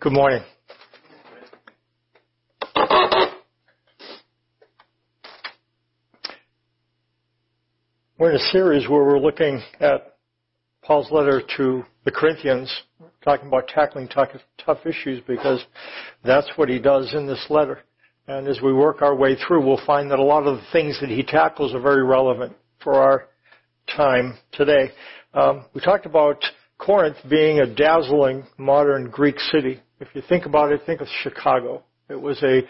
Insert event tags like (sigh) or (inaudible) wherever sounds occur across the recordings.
Good morning. We're in a series where we're looking at Paul's letter to the Corinthians, talking about tackling tough, tough issues because that's what he does in this letter. And as we work our way through, we'll find that a lot of the things that he tackles are very relevant for our time today. Um, we talked about Corinth being a dazzling modern Greek city. If you think about it, think of Chicago. It was a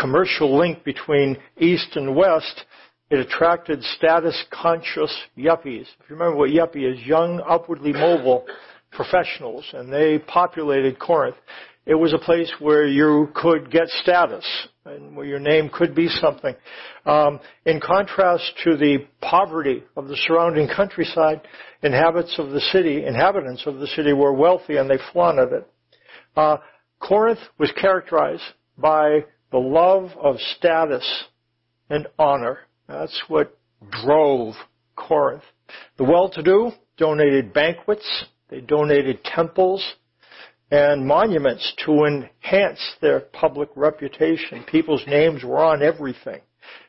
commercial link between East and West. It attracted status conscious yuppies. If you remember what yuppie is, young, upwardly mobile professionals, and they populated Corinth. It was a place where you could get status and where your name could be something. Um, in contrast to the poverty of the surrounding countryside, inhabitants of the city, inhabitants of the city were wealthy and they flaunted it. Uh, Corinth was characterized by the love of status and honor. That's what drove Corinth. The well-to-do donated banquets, they donated temples and monuments to enhance their public reputation. People's names were on everything.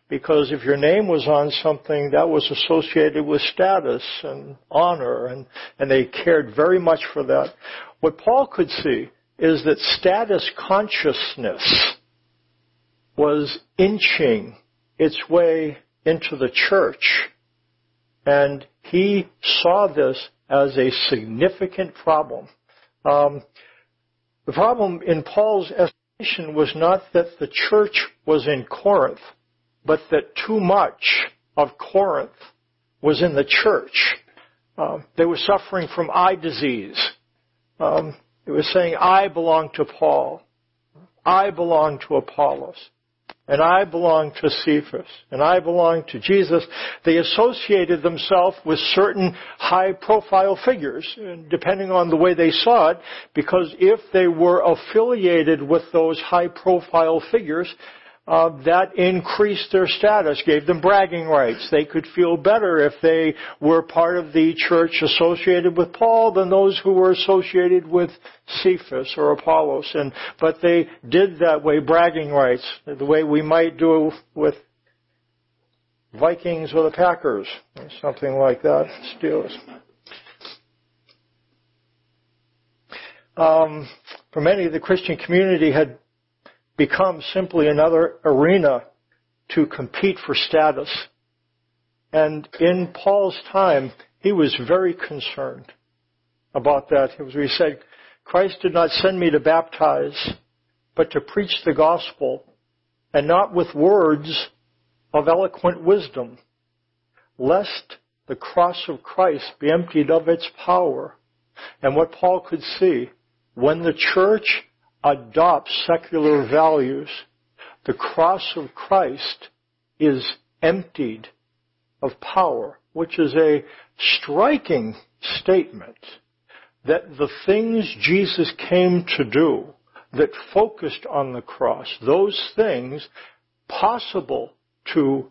Because if your name was on something, that was associated with status and honor, and, and they cared very much for that. What Paul could see is that status consciousness was inching its way into the church. And he saw this as a significant problem. Um, the problem in Paul's estimation was not that the church was in Corinth, but that too much of Corinth was in the church. Um, they were suffering from eye disease. Um, it was saying, I belong to Paul. I belong to Apollos and I belong to Cephas, and I belong to Jesus, they associated themselves with certain high profile figures, depending on the way they saw it, because if they were affiliated with those high profile figures, uh, that increased their status, gave them bragging rights. They could feel better if they were part of the church associated with Paul than those who were associated with Cephas or Apollos. And but they did that way, bragging rights, the way we might do with Vikings or the Packers, or something like that. Steelers. Um, for many, the Christian community had become simply another arena to compete for status. And in Paul's time, he was very concerned about that. He said, Christ did not send me to baptize, but to preach the gospel, and not with words of eloquent wisdom, lest the cross of Christ be emptied of its power. And what Paul could see, when the church adopt secular values, the cross of Christ is emptied of power, which is a striking statement that the things Jesus came to do that focused on the cross, those things possible to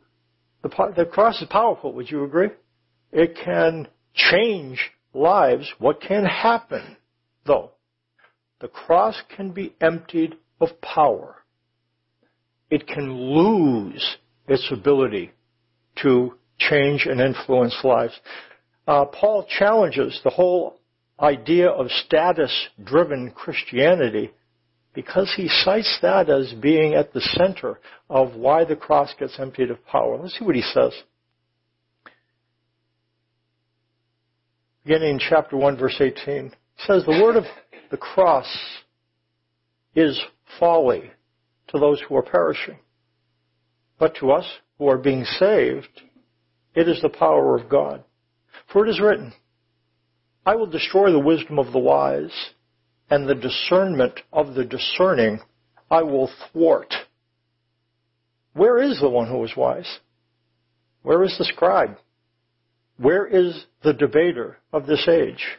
the, the cross is powerful, would you agree? It can change lives. What can happen, though, the cross can be emptied of power. It can lose its ability to change and influence lives. Uh, Paul challenges the whole idea of status-driven Christianity because he cites that as being at the center of why the cross gets emptied of power. Let's see what he says. Beginning in chapter 1 verse 18. He says, the word of the cross is folly to those who are perishing. But to us who are being saved, it is the power of God. For it is written, I will destroy the wisdom of the wise, and the discernment of the discerning I will thwart. Where is the one who is wise? Where is the scribe? Where is the debater of this age?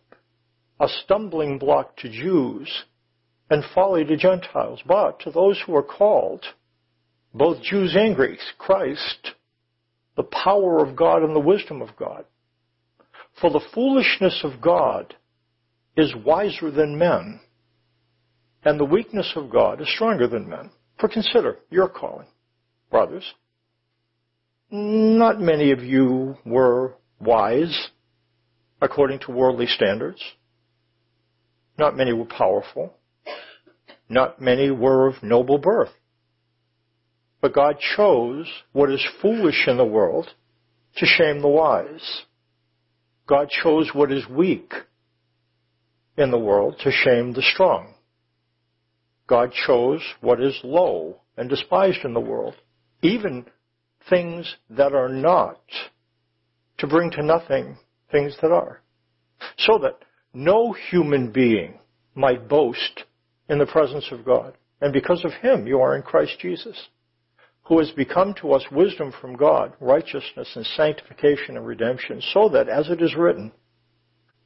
a stumbling block to Jews and folly to Gentiles. But to those who are called, both Jews and Greeks, Christ, the power of God and the wisdom of God. For the foolishness of God is wiser than men, and the weakness of God is stronger than men. For consider your calling, brothers. Not many of you were wise according to worldly standards. Not many were powerful. Not many were of noble birth. But God chose what is foolish in the world to shame the wise. God chose what is weak in the world to shame the strong. God chose what is low and despised in the world, even things that are not, to bring to nothing things that are, so that no human being might boast in the presence of God. And because of him, you are in Christ Jesus, who has become to us wisdom from God, righteousness and sanctification and redemption, so that, as it is written,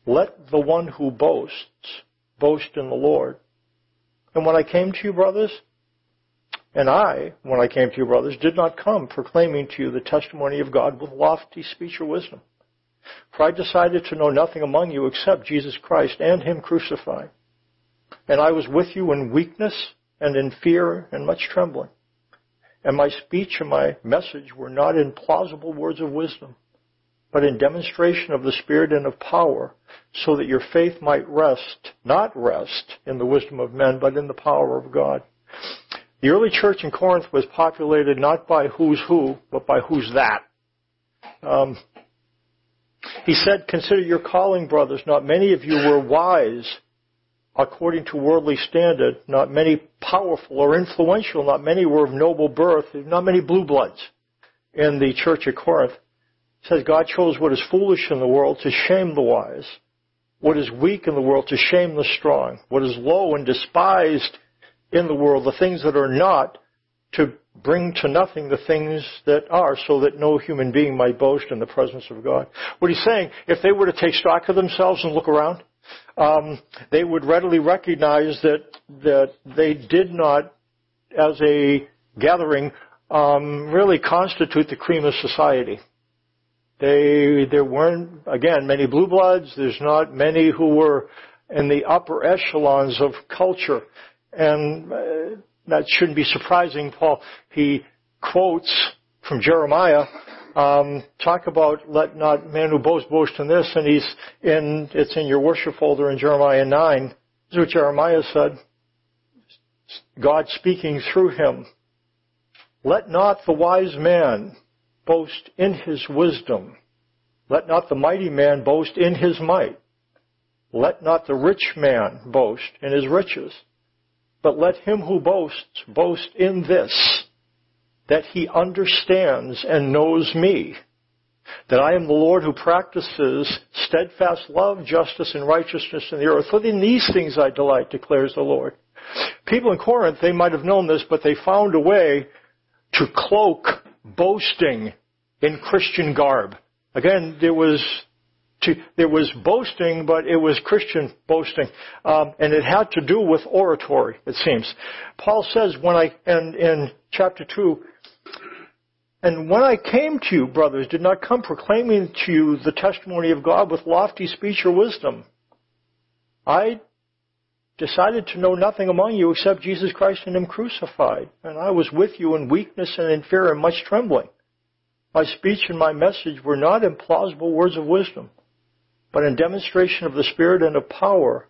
let the one who boasts boast in the Lord. And when I came to you, brothers, and I, when I came to you, brothers, did not come proclaiming to you the testimony of God with lofty speech or wisdom. For I decided to know nothing among you except Jesus Christ and Him crucified. And I was with you in weakness and in fear and much trembling. And my speech and my message were not in plausible words of wisdom, but in demonstration of the Spirit and of power, so that your faith might rest, not rest in the wisdom of men, but in the power of God. The early church in Corinth was populated not by who's who, but by who's that. Um, he said, Consider your calling, brothers. Not many of you were wise according to worldly standard. Not many powerful or influential. Not many were of noble birth. Not many blue bloods in the church at Corinth says God chose what is foolish in the world to shame the wise, what is weak in the world to shame the strong, what is low and despised in the world, the things that are not, to bring to nothing the things that are, so that no human being might boast in the presence of God. What he's saying, if they were to take stock of themselves and look around, um, they would readily recognize that that they did not, as a gathering, um, really constitute the cream of society. They, there weren't, again, many blue bloods. There's not many who were in the upper echelons of culture. And uh, that shouldn't be surprising. Paul, he quotes from Jeremiah, um, talk about let not man who boast boast in this, and he's in, it's in your worship folder in Jeremiah 9. This is what Jeremiah said. God speaking through him. Let not the wise man boast in his wisdom. Let not the mighty man boast in his might. Let not the rich man boast in his riches. But let him who boasts boast in this, that he understands and knows me, that I am the Lord who practices steadfast love, justice, and righteousness in the earth. For in these things I delight, declares the Lord. People in Corinth, they might have known this, but they found a way to cloak boasting in Christian garb. Again, there was there was boasting, but it was Christian boasting, um, and it had to do with oratory. It seems. Paul says when I and in chapter two, and when I came to you, brothers, did not come proclaiming to you the testimony of God with lofty speech or wisdom. I decided to know nothing among you except Jesus Christ and Him crucified. And I was with you in weakness and in fear and much trembling. My speech and my message were not implausible words of wisdom, but in demonstration of the Spirit and of power,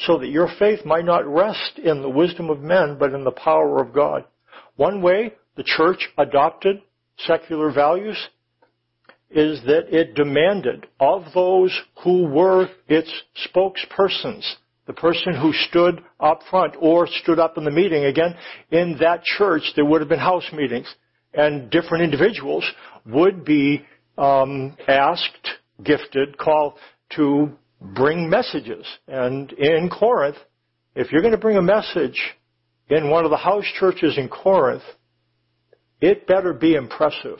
so that your faith might not rest in the wisdom of men, but in the power of God. One way the church adopted secular values is that it demanded of those who were its spokespersons the person who stood up front or stood up in the meeting. Again, in that church, there would have been house meetings, and different individuals would be um, asked, gifted, called to bring messages. And in Corinth, if you're going to bring a message in one of the house churches in Corinth, it better be impressive.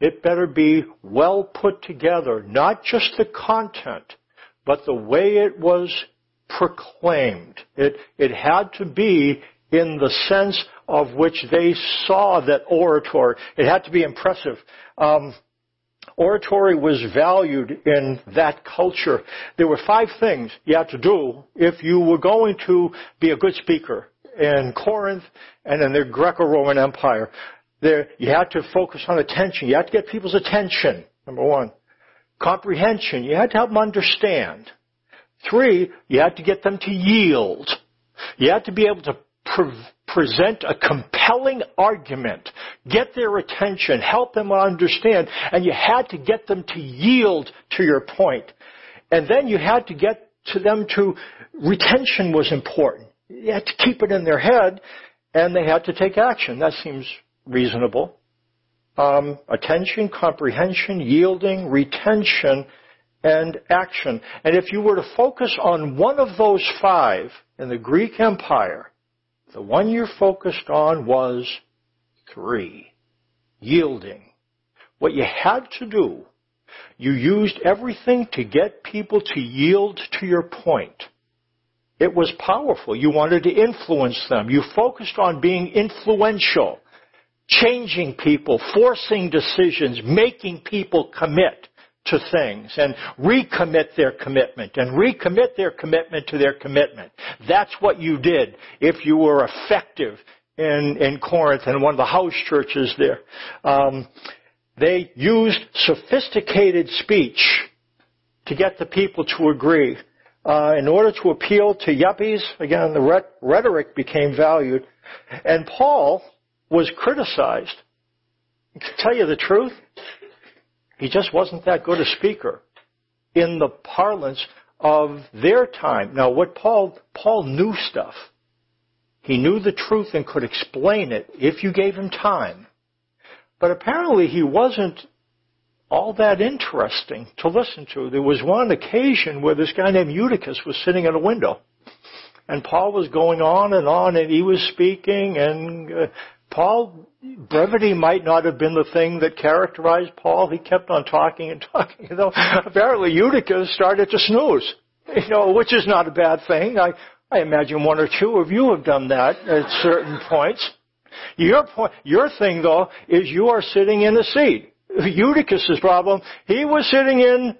It better be well put together, not just the content, but the way it was proclaimed. It, it had to be in the sense of which they saw that oratory. It had to be impressive. Um, oratory was valued in that culture. There were five things you had to do if you were going to be a good speaker in Corinth and in the Greco-Roman Empire. There, you had to focus on attention. You had to get people's attention, number one. Comprehension. You had to help them understand. Three, you had to get them to yield. You had to be able to present a compelling argument, get their attention, help them understand, and you had to get them to yield to your point. And then you had to get to them to, retention was important. You had to keep it in their head, and they had to take action. That seems reasonable. Um, attention, comprehension, yielding, retention, and action. And if you were to focus on one of those five in the Greek Empire, the one you're focused on was three. Yielding. What you had to do, you used everything to get people to yield to your point. It was powerful. You wanted to influence them. You focused on being influential, changing people, forcing decisions, making people commit to things and recommit their commitment and recommit their commitment to their commitment. That's what you did if you were effective in, in Corinth and one of the house churches there. Um, they used sophisticated speech to get the people to agree. Uh, in order to appeal to yuppies, again, the rhetoric became valued. And Paul was criticized. To tell you the truth, he just wasn't that good a speaker in the parlance of their time. Now what Paul, Paul knew stuff. He knew the truth and could explain it if you gave him time. But apparently he wasn't all that interesting to listen to. There was one occasion where this guy named Eutychus was sitting at a window. And Paul was going on and on and he was speaking and uh, Paul, brevity might not have been the thing that characterized Paul. He kept on talking and (laughs) talking. You know, apparently Eutychus started to snooze. You know, which is not a bad thing. I, I imagine one or two of you have done that at certain points. Your point, your thing though, is you are sitting in a seat. Eutychus' problem, he was sitting in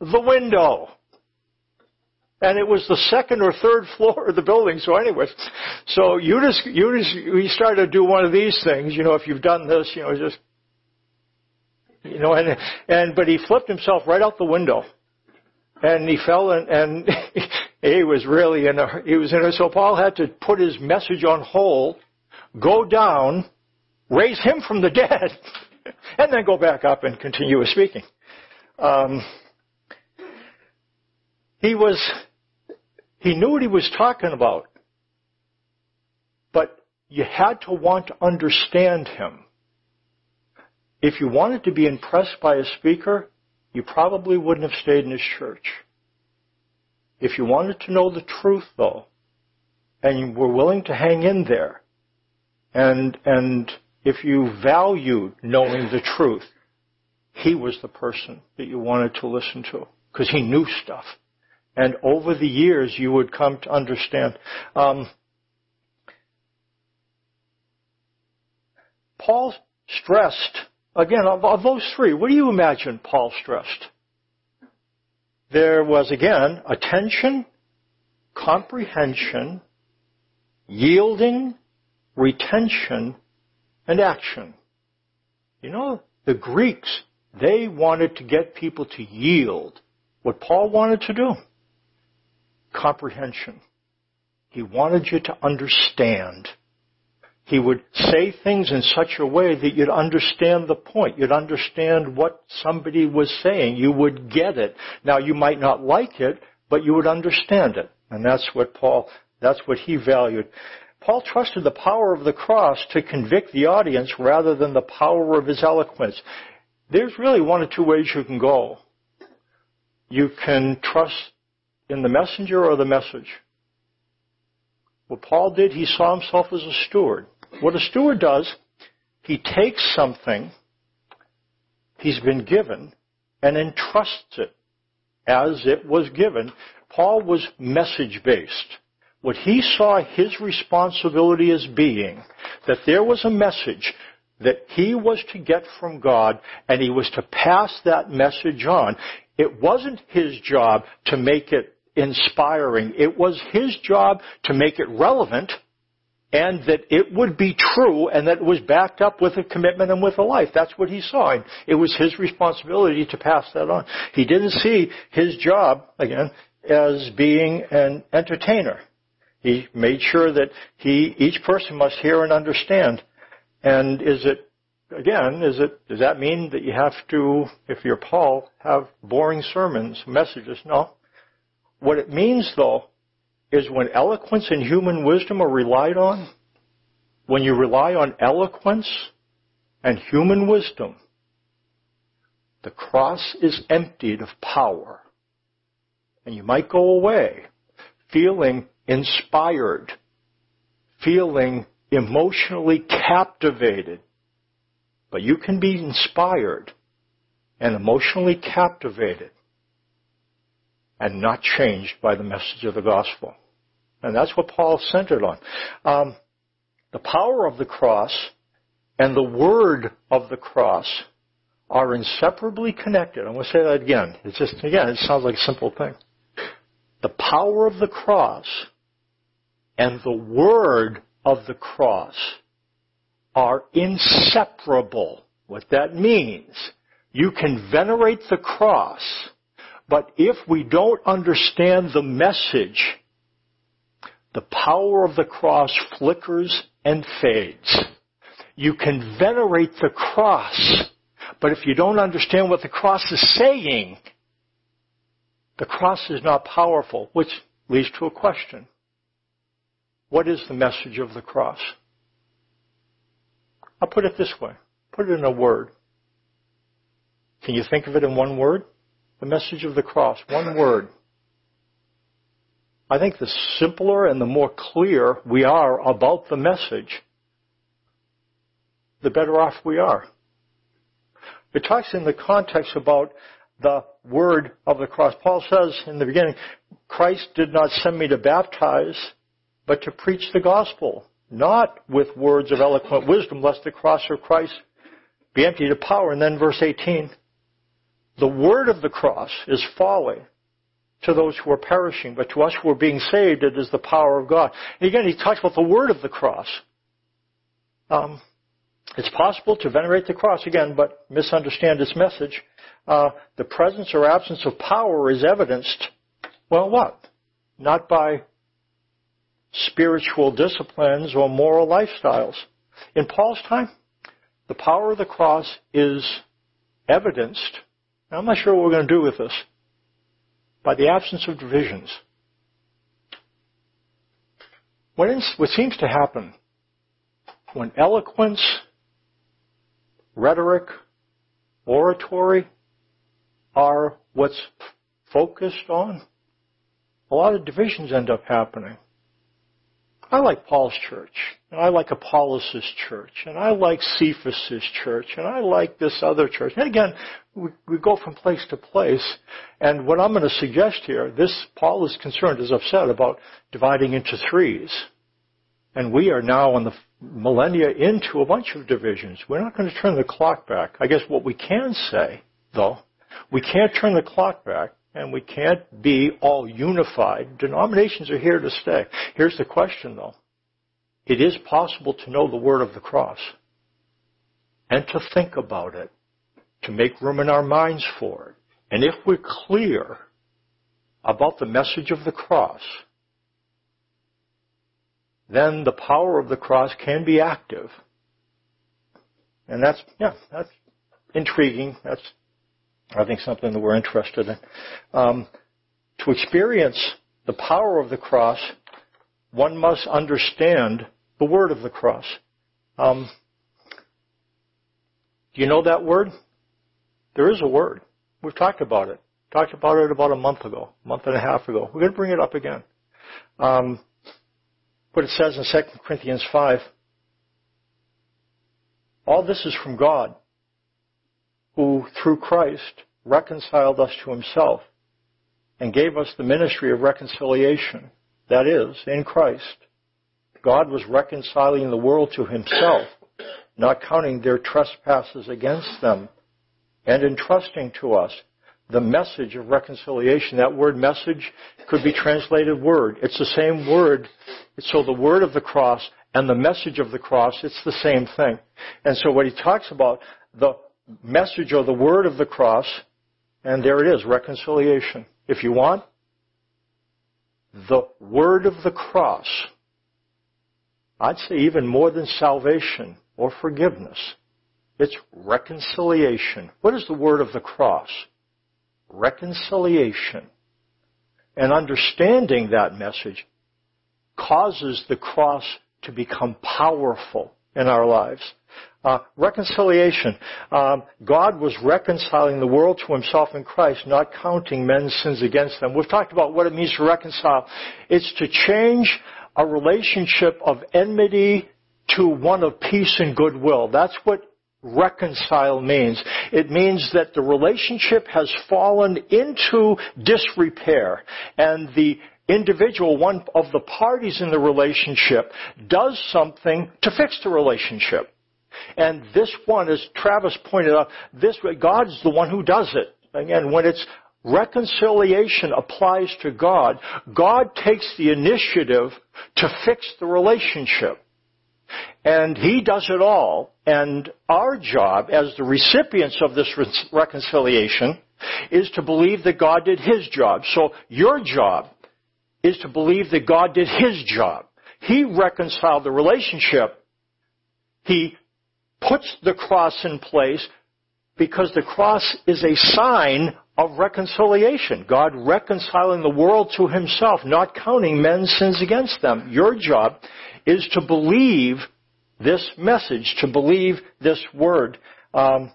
the window and it was the second or third (laughs) floor of the building. So anyway, so you just, you just, we started to do one of these things, you know, if you've done this, you know, just, you know, and, and, but he flipped himself right out the window. And he fell and, and (laughs) he was really in a, he was in a, so Paul had to put his message on hold, go down, raise him from the (laughs) dead, and then go back up and continue his speaking. Um, he was he knew what he was talking about. But you had to want to understand him. If you wanted to be impressed by a speaker, you probably wouldn't have stayed in his church. If you wanted to know the truth though, and you were willing to hang in there, and, and if you valued knowing the truth, he was the person that you wanted to listen to, because he knew stuff. And over the years, you would come to understand. Um, Paul stressed, again, of, of those three, what do you imagine Paul stressed? There was, again, attention, comprehension, yielding, retention, and action. You know, the Greeks, they wanted to get people to yield what Paul wanted to do comprehension. He wanted you to understand. He would say things in such a way that you'd understand the point. You'd understand what somebody was saying. You would get it. Now you might not like it, but you would understand it. And that's what Paul, that's what he valued. Paul trusted the power of the cross to convict the audience rather than the power of his eloquence. There's really one or two ways you can go. You can trust in the messenger or the message? What Paul did, he saw himself as a steward. What a steward does, he takes something he's been given and entrusts it as it was given. Paul was message based. What he saw his responsibility as being, that there was a message that he was to get from God and he was to pass that message on. It wasn't his job to make it inspiring. It was his job to make it relevant and that it would be true and that it was backed up with a commitment and with a life. That's what he saw. And it was his responsibility to pass that on. He didn't see his job, again, as being an entertainer. He made sure that he, each person must hear and understand. And is it, again, is it, does that mean that you have to, if you're Paul, have boring sermons, messages? No. What it means though is when eloquence and human wisdom are relied on, when you rely on eloquence and human wisdom, the cross is emptied of power. And you might go away feeling inspired, feeling emotionally captivated. But you can be inspired and emotionally captivated and not changed by the message of the gospel. And that's what Paul centered on. Um, the power of the cross and the word of the cross are inseparably connected. I'm going to say that again. It's just, again, it sounds like a simple thing. The power of the cross and the word of the cross are inseparable. What that means, you can venerate the cross but if we don't understand the message, the power of the cross flickers and fades. You can venerate the cross, but if you don't understand what the cross is saying, the cross is not powerful, which leads to a question. What is the message of the cross? I'll put it this way. Put it in a word. Can you think of it in one word? The message of the cross. One word. I think the simpler and the more clear we are about the message, the better off we are. It talks in the context about the word of the cross. Paul says in the beginning, Christ did not send me to baptize, but to preach the gospel, not with words of eloquent wisdom, lest the cross of Christ be emptied of power. And then verse 18, the word of the cross is folly to those who are perishing, but to us who are being saved, it is the power of God. And again, he talks about the word of the cross. Um, it's possible to venerate the cross again, but misunderstand its message. Uh, the presence or absence of power is evidenced. Well, what? Not by spiritual disciplines or moral lifestyles. In Paul's time, the power of the cross is evidenced now, I'm not sure what we're going to do with this. By the absence of divisions. What, seems to happen when eloquence, rhetoric, oratory are what's focused on, a lot of divisions end up happening. I like Paul's church, and I like Apollos' church, and I like Cephas' church, and I like this other church. And again, we, we go from place to place, and what I'm going to suggest here, this Paul is concerned, is upset about dividing into threes. And we are now on the millennia into a bunch of divisions. We're not going to turn the clock back. I guess what we can say, though, we can't turn the clock back and we can't be all unified. Denominations are here to stay. Here's the question though. It is possible to know the word of the cross and to think about it, to make room in our minds for it. And if we're clear about the message of the cross, then the power of the cross can be active. And that's, yeah, that's intriguing. That's I think something that we're interested in. Um, to experience the power of the cross, one must understand the word of the cross. Um, do you know that word? There is a word. We've talked about it. Talked about it about a month ago, month and a half ago. We're going to bring it up again. Um, what it says in 2 Corinthians 5. All this is from God, who through Christ reconciled us to himself and gave us the ministry of reconciliation. That is, in Christ. God was reconciling the world to himself, not counting their trespasses against them, and entrusting to us the message of reconciliation. That word message could be translated word. It's the same word. So the word of the cross and the message of the cross, it's the same thing. And so what he talks about, the message or the word of the cross, and there it is, reconciliation. If you want, the word of the cross, I'd say even more than salvation or forgiveness, it's reconciliation. What is the word of the cross? reconciliation. And understanding that message causes the cross to become powerful in our lives. Uh, reconciliation. Um, God was reconciling the world to himself in Christ, not counting men's sins against them. We've talked about what it means to reconcile. It's to change a relationship of enmity to one of peace and goodwill. That's what reconcile means. It means that the relationship has fallen into disrepair and the individual, one of the parties in the relationship, does something to fix the relationship. And this one, as Travis pointed out, this God's the one who does it. Again, when it's reconciliation applies to God, God takes the initiative to fix the relationship. And He does it all. And our job as the recipients of this reconciliation is to believe that God did His job. So your job is to believe that God did His job. He reconciled the relationship. He puts the cross in place because the cross is a sign of reconciliation. God reconciling the world to himself, not counting men's sins against them. Your job is to believe this message, to believe this word. Um,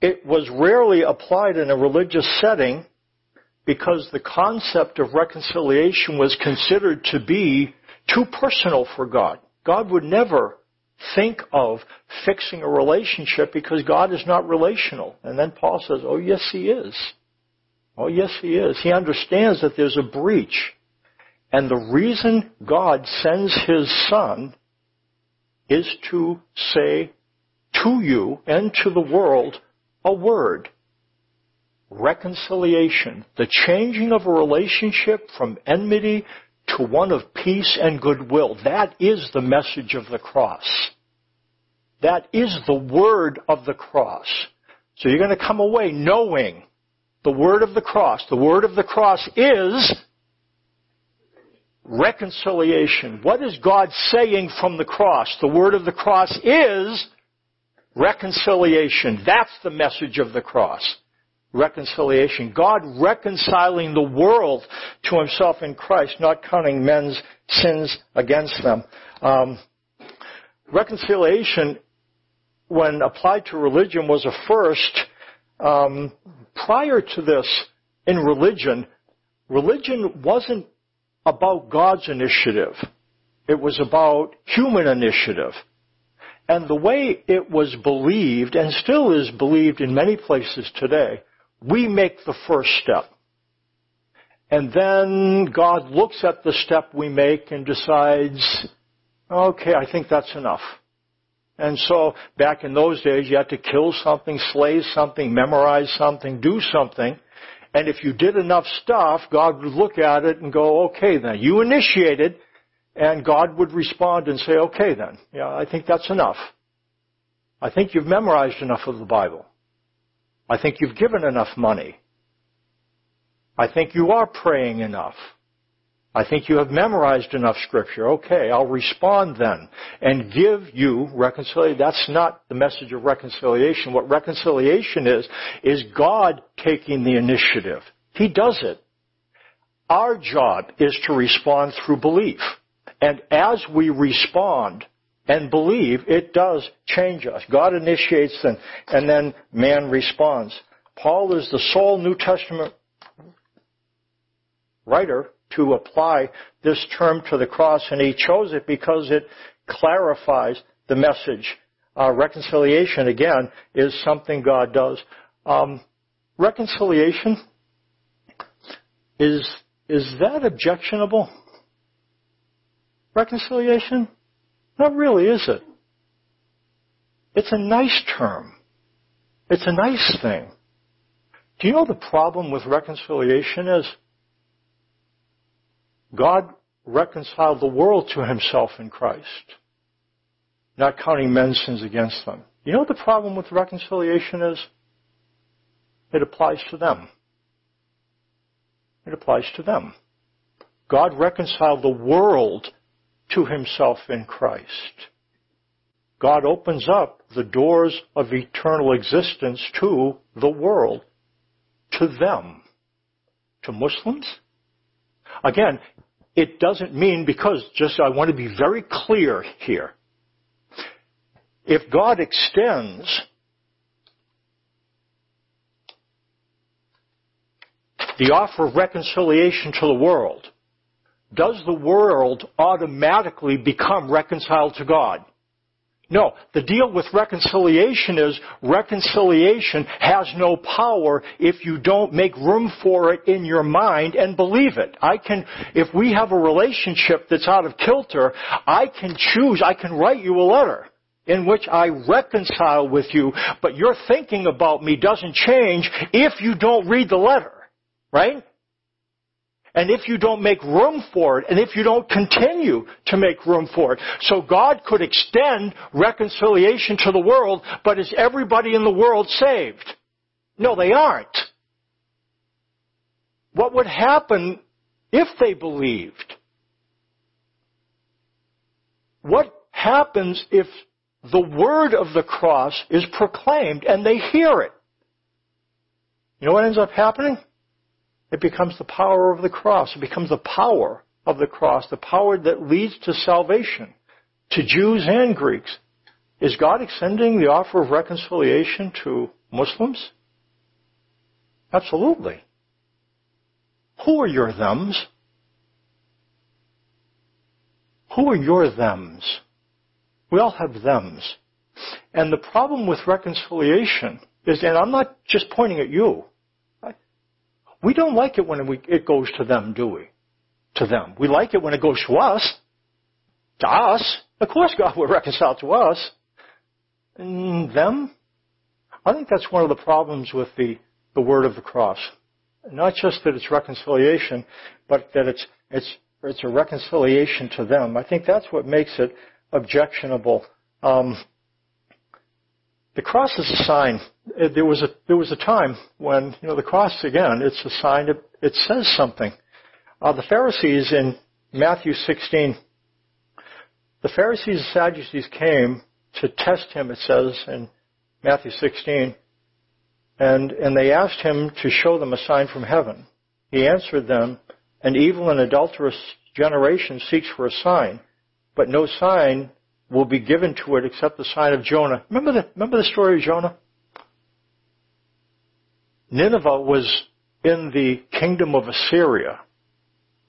it was rarely applied in a religious setting because the concept of reconciliation was considered to be too personal for God. God would never think of fixing a relationship because God is not relational. And then Paul says, oh yes he is. Oh yes he is. He understands that there's a breach. And the reason God sends his son is to say to you and to the world a word. Reconciliation. The changing of a relationship from enmity to one of peace and goodwill. That is the message of the cross. That is the word of the cross. So you're going to come away knowing the word of the cross. The word of the cross is reconciliation. What is God saying from the cross? The word of the cross is reconciliation. That's the message of the cross. Reconciliation. God reconciling the world to himself in Christ, not counting men's sins against them. Um, reconciliation, when applied to religion, was a first. Um, prior to this, in religion, religion wasn't about God's initiative. It was about human initiative. And the way it was believed, and still is believed in many places today, we make the first step. And then God looks at the step we make and decides, okay, I think that's enough. And so back in those days, you had to kill something, slay something, memorize something, do something. And if you did enough stuff, God would look at it and go, okay then, you initiated, and God would respond and say, okay then, yeah, I think that's enough. I think you've memorized enough of the Bible. I think you've given enough money. I think you are praying enough. I think you have memorized enough scripture. Okay, I'll respond then and give you reconciliation. That's not the message of reconciliation. What reconciliation is, is God taking the initiative. He does it. Our job is to respond through belief. And as we respond and believe, it does change us. God initiates and, and then man responds. Paul is the sole New Testament writer to apply this term to the cross, and he chose it because it clarifies the message. Uh, reconciliation, again, is something God does. Um, reconciliation is is that objectionable? Reconciliation? Not really, is it? It's a nice term. It's a nice thing. Do you know the problem with reconciliation is? God reconciled the world to himself in Christ, not counting men's sins against them. You know what the problem with reconciliation is? It applies to them. It applies to them. God reconciled the world to himself in Christ. God opens up the doors of eternal existence to the world, to them, to Muslims. Again, it doesn't mean because, just I want to be very clear here. If God extends the offer of reconciliation to the world, does the world automatically become reconciled to God? No, the deal with reconciliation is reconciliation has no power if you don't make room for it in your mind and believe it. I can, if we have a relationship that's out of kilter, I can choose, I can write you a letter in which I reconcile with you, but your thinking about me doesn't change if you don't read the letter. Right? And if you don't make room for it, and if you don't continue to make room for it. So God could extend reconciliation to the world, but is everybody in the world saved? No, they aren't. What would happen if they believed? What happens if the word of the cross is proclaimed and they hear it? You know what ends up happening? It becomes the power of the cross. It becomes the power of the cross, the power that leads to salvation to Jews and Greeks. Is God extending the offer of reconciliation to Muslims? Absolutely. Who are your thems? Who are your thems? We all have thems. And the problem with reconciliation is, and I'm not just pointing at you, we don't like it when we, it goes to them, do we? To them. We like it when it goes to us. To us. Of course God will reconcile to us. And them? I think that's one of the problems with the, the word of the cross. Not just that it's reconciliation, but that it's, it's, it's a reconciliation to them. I think that's what makes it objectionable. Um, the cross is a sign. There was a there was a time when you know the cross again. It's a sign. It, it says something. Uh, the Pharisees in Matthew 16. The Pharisees and Sadducees came to test him. It says in Matthew 16, and and they asked him to show them a sign from heaven. He answered them, "An evil and adulterous generation seeks for a sign, but no sign will be given to it except the sign of Jonah. Remember the, remember the story of Jonah? Nineveh was in the kingdom of Assyria.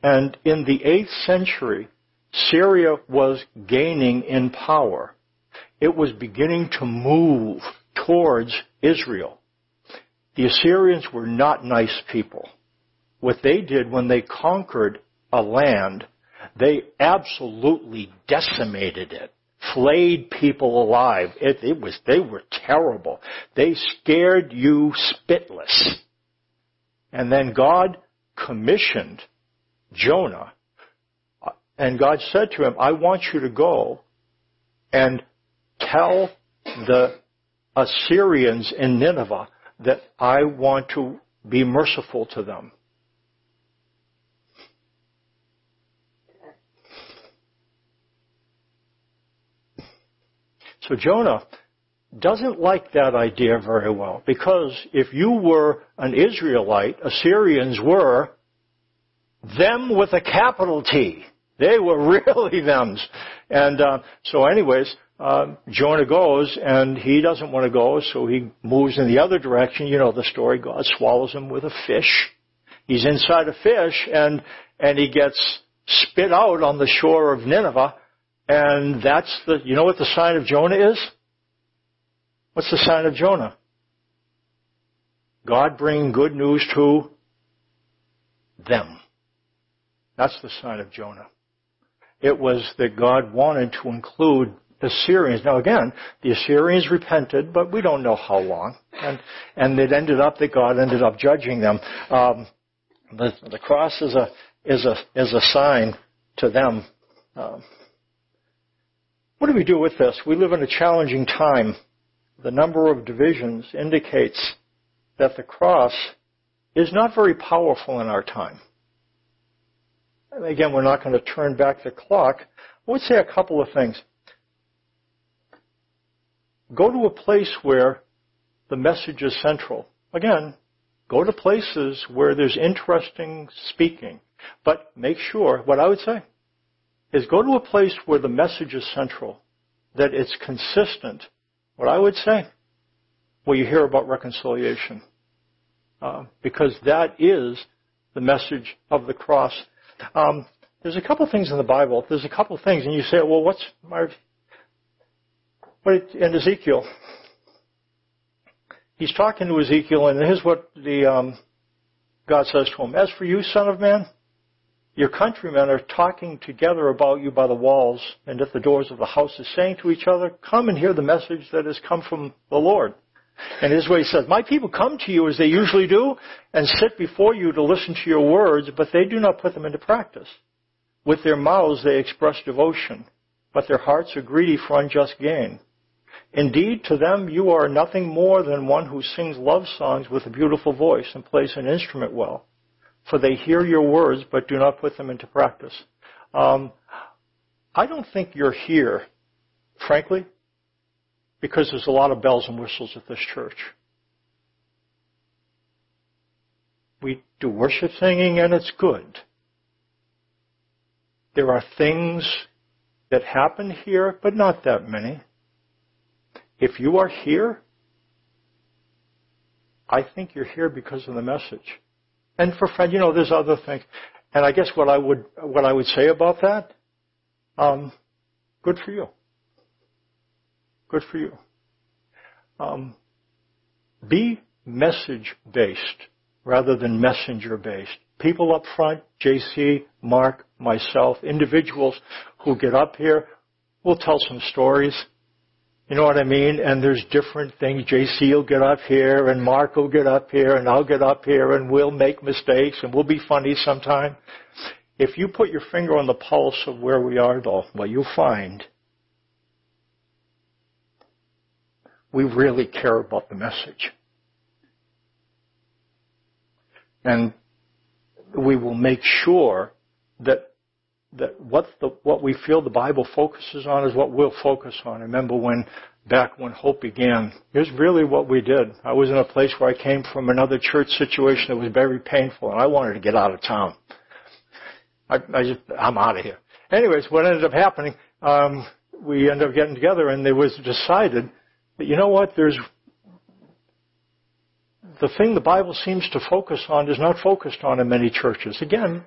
And in the 8th century, Syria was gaining in power. It was beginning to move towards Israel. The Assyrians were not nice people. What they did when they conquered a land, they absolutely decimated it flayed people alive. It, it was, they were terrible. They scared you spitless. And then God commissioned Jonah, uh, and God said to him, I want you to go and tell the Assyrians in Nineveh that I want to be merciful to them. So Jonah doesn't like that idea very well because if you were an Israelite, Assyrians were them with a capital T. They were (laughs) really thems. And uh, so anyways, uh, Jonah goes, and he doesn't want to go, so he moves in the other direction. You know the story. God swallows him with a fish. He's inside a fish, and and he gets spit out on the shore of Nineveh, and that's the. You know what the sign of Jonah is? What's the sign of Jonah? God bring good news to them. That's the sign of Jonah. It was that God wanted to include the Assyrians. Now again, the Assyrians repented, but we don't know how long. And, and it ended up that God ended up judging them. Um, the, the cross is a, is a, is a sign to them. Um, what do we do with this? We live in a challenging time. The number of divisions indicates that the cross is not very powerful in our time. Again, we're not going to turn back the clock. I would say a couple of things. Go to a place where the message is central. Again, go to places where there's interesting speaking. But make sure, what I would say, is go to a place where the message is central, that it's consistent. What I would say, well, you hear about reconciliation. Uh, because that is the message of the cross. Um, there's a couple things in the Bible. There's a couple things, and you say, well, what's my but in Ezekiel, he's talking to Ezekiel, and here's what the um, God says to him: "As for you, son of man, your countrymen are talking together about you by the walls and at the doors of the houses, saying to each other, Come and hear the message that has come from the Lord. And this is what he says, My people come to you as they usually do and sit before you to listen to your words, but they do not put them into practice. With their mouths they express devotion, but their hearts are greedy for unjust gain. Indeed, to them you are nothing more than one who sings love songs with a beautiful voice and plays an instrument well. For they hear your words but do not put them into practice. Um, I don't think you're here, frankly, because there's a lot of bells and whistles at this church. We do worship singing and it's good. There are things that happen here, but not that many. If you are here, I think you're here because of the message. And for friend, you know, there's other things. And I guess what I would what I would say about that, um, good for you. Good for you. Um, be message based rather than messenger based. People up front, JC, Mark, myself, individuals who get up here, will tell some stories. You know what I mean? And there's different things. JC will get up here and Mark will get up here and I'll get up here and we'll make mistakes and we'll be funny sometime. If you put your finger on the pulse of where we are though, what you'll find, we really care about the message. And we will make sure that that what the what we feel the Bible focuses on is what we'll focus on. Remember when back when hope began, here's really what we did. I was in a place where I came from another church situation that was very painful, and I wanted to get out of town. I, I just I'm out of here. Anyways, what ended up happening, um, we ended up getting together, and it was decided that you know what, there's the thing the Bible seems to focus on is not focused on in many churches. Again,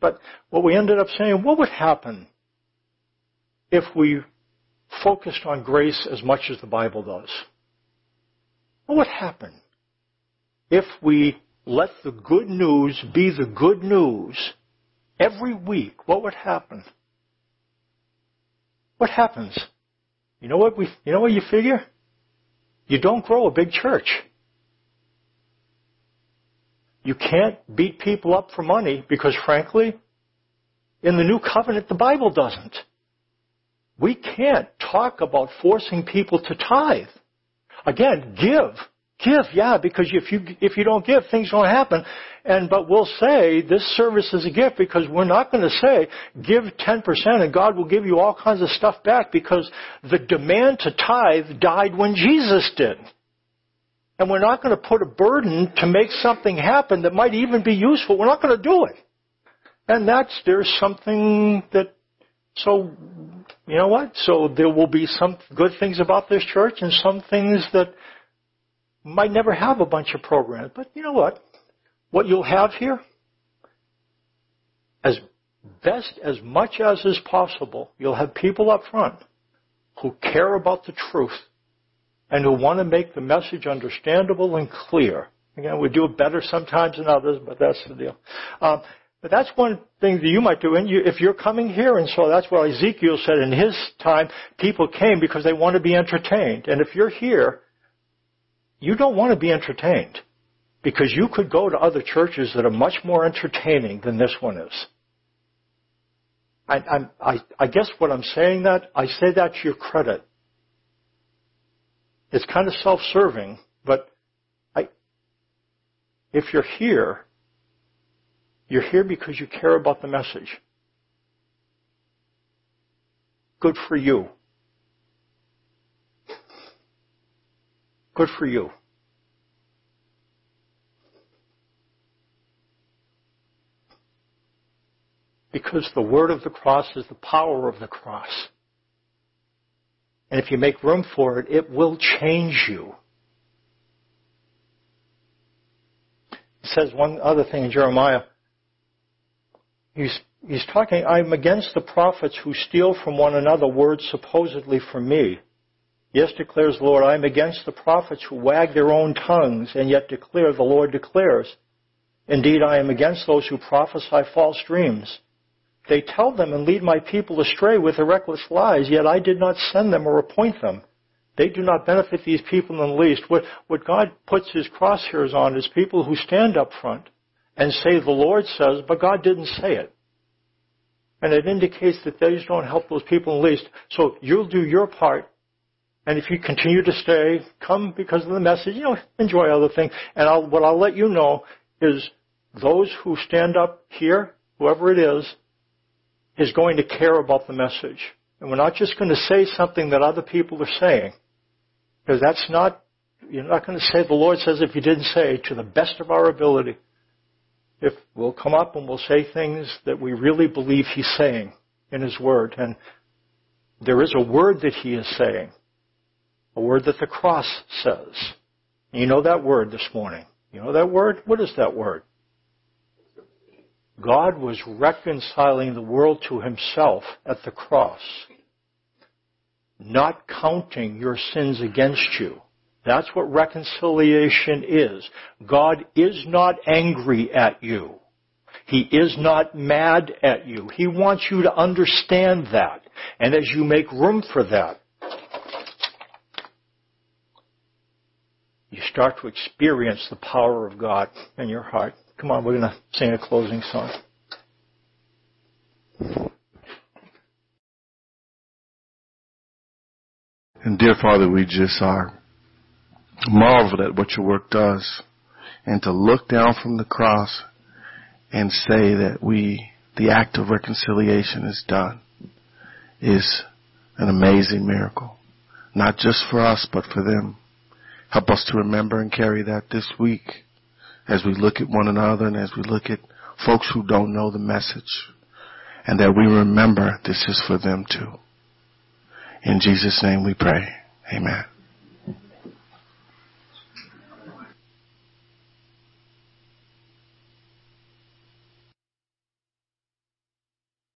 but what we ended up saying, what would happen if we focused on grace as much as the Bible does? What would happen if we let the good news be the good news every week? What would happen? What happens? You know what we, you know what you figure? You don't grow a big church. You can't beat people up for money because frankly, in the new covenant, the Bible doesn't. We can't talk about forcing people to tithe. Again, give. Give, yeah, because if you, if you don't give, things don't happen. And, but we'll say this service is a gift because we're not going to say give 10% and God will give you all kinds of stuff back because the demand to tithe died when Jesus did. And we're not going to put a burden to make something happen that might even be useful. We're not going to do it. And that's, there's something that, so you know what? So there will be some good things about this church and some things that might never have a bunch of programs. But you know what? What you'll have here, as best as much as is possible, you'll have people up front who care about the truth and who want to make the message understandable and clear. Again, we do it better sometimes than others, but that's the deal. Um, but that's one thing that you might do. And you, if you're coming here, and so that's what Ezekiel said in his time, people came because they want to be entertained. And if you're here, you don't want to be entertained. Because you could go to other churches that are much more entertaining than this one is. I, I, I guess what I'm saying that, I say that to your credit. It's kind of self-serving, but I, if you're here, you're here because you care about the message. Good for you. Good for you. Because the word of the cross is the power of the cross. And if you make room for it, it will change you. It says one other thing in Jeremiah. He's, he's talking, I'm against the prophets who steal from one another words supposedly from me. Yes, declares the Lord, I am against the prophets who wag their own tongues and yet declare, the Lord declares. Indeed, I am against those who prophesy false dreams. They tell them and lead my people astray with their reckless lies, yet I did not send them or appoint them. They do not benefit these people in the least. What, what God puts his crosshairs on is people who stand up front and say the Lord says, but God didn't say it. And it indicates that these don't help those people in the least. So you'll do your part. And if you continue to stay, come because of the message, you know, enjoy other things. And I'll, what I'll let you know is those who stand up here, whoever it is, is going to care about the message. And we're not just going to say something that other people are saying. Because that's not, you're not going to say, the Lord says if you didn't say, to the best of our ability. If we'll come up and we'll say things that we really believe He's saying in His Word. And there is a word that He is saying. A word that the cross says. You know that word this morning. You know that word? What is that word? God was reconciling the world to himself at the cross, not counting your sins against you. That's what reconciliation is. God is not angry at you. He is not mad at you. He wants you to understand that. And as you make room for that, you start to experience the power of God in your heart. Come on, we're going to sing a closing song. And dear Father, we just are marveled at what your work does. And to look down from the cross and say that we, the act of reconciliation is done is an amazing miracle. Not just for us, but for them. Help us to remember and carry that this week as we look at one another and as we look at folks who don't know the message. And that we remember this is for them too. In Jesus' name we pray. Amen.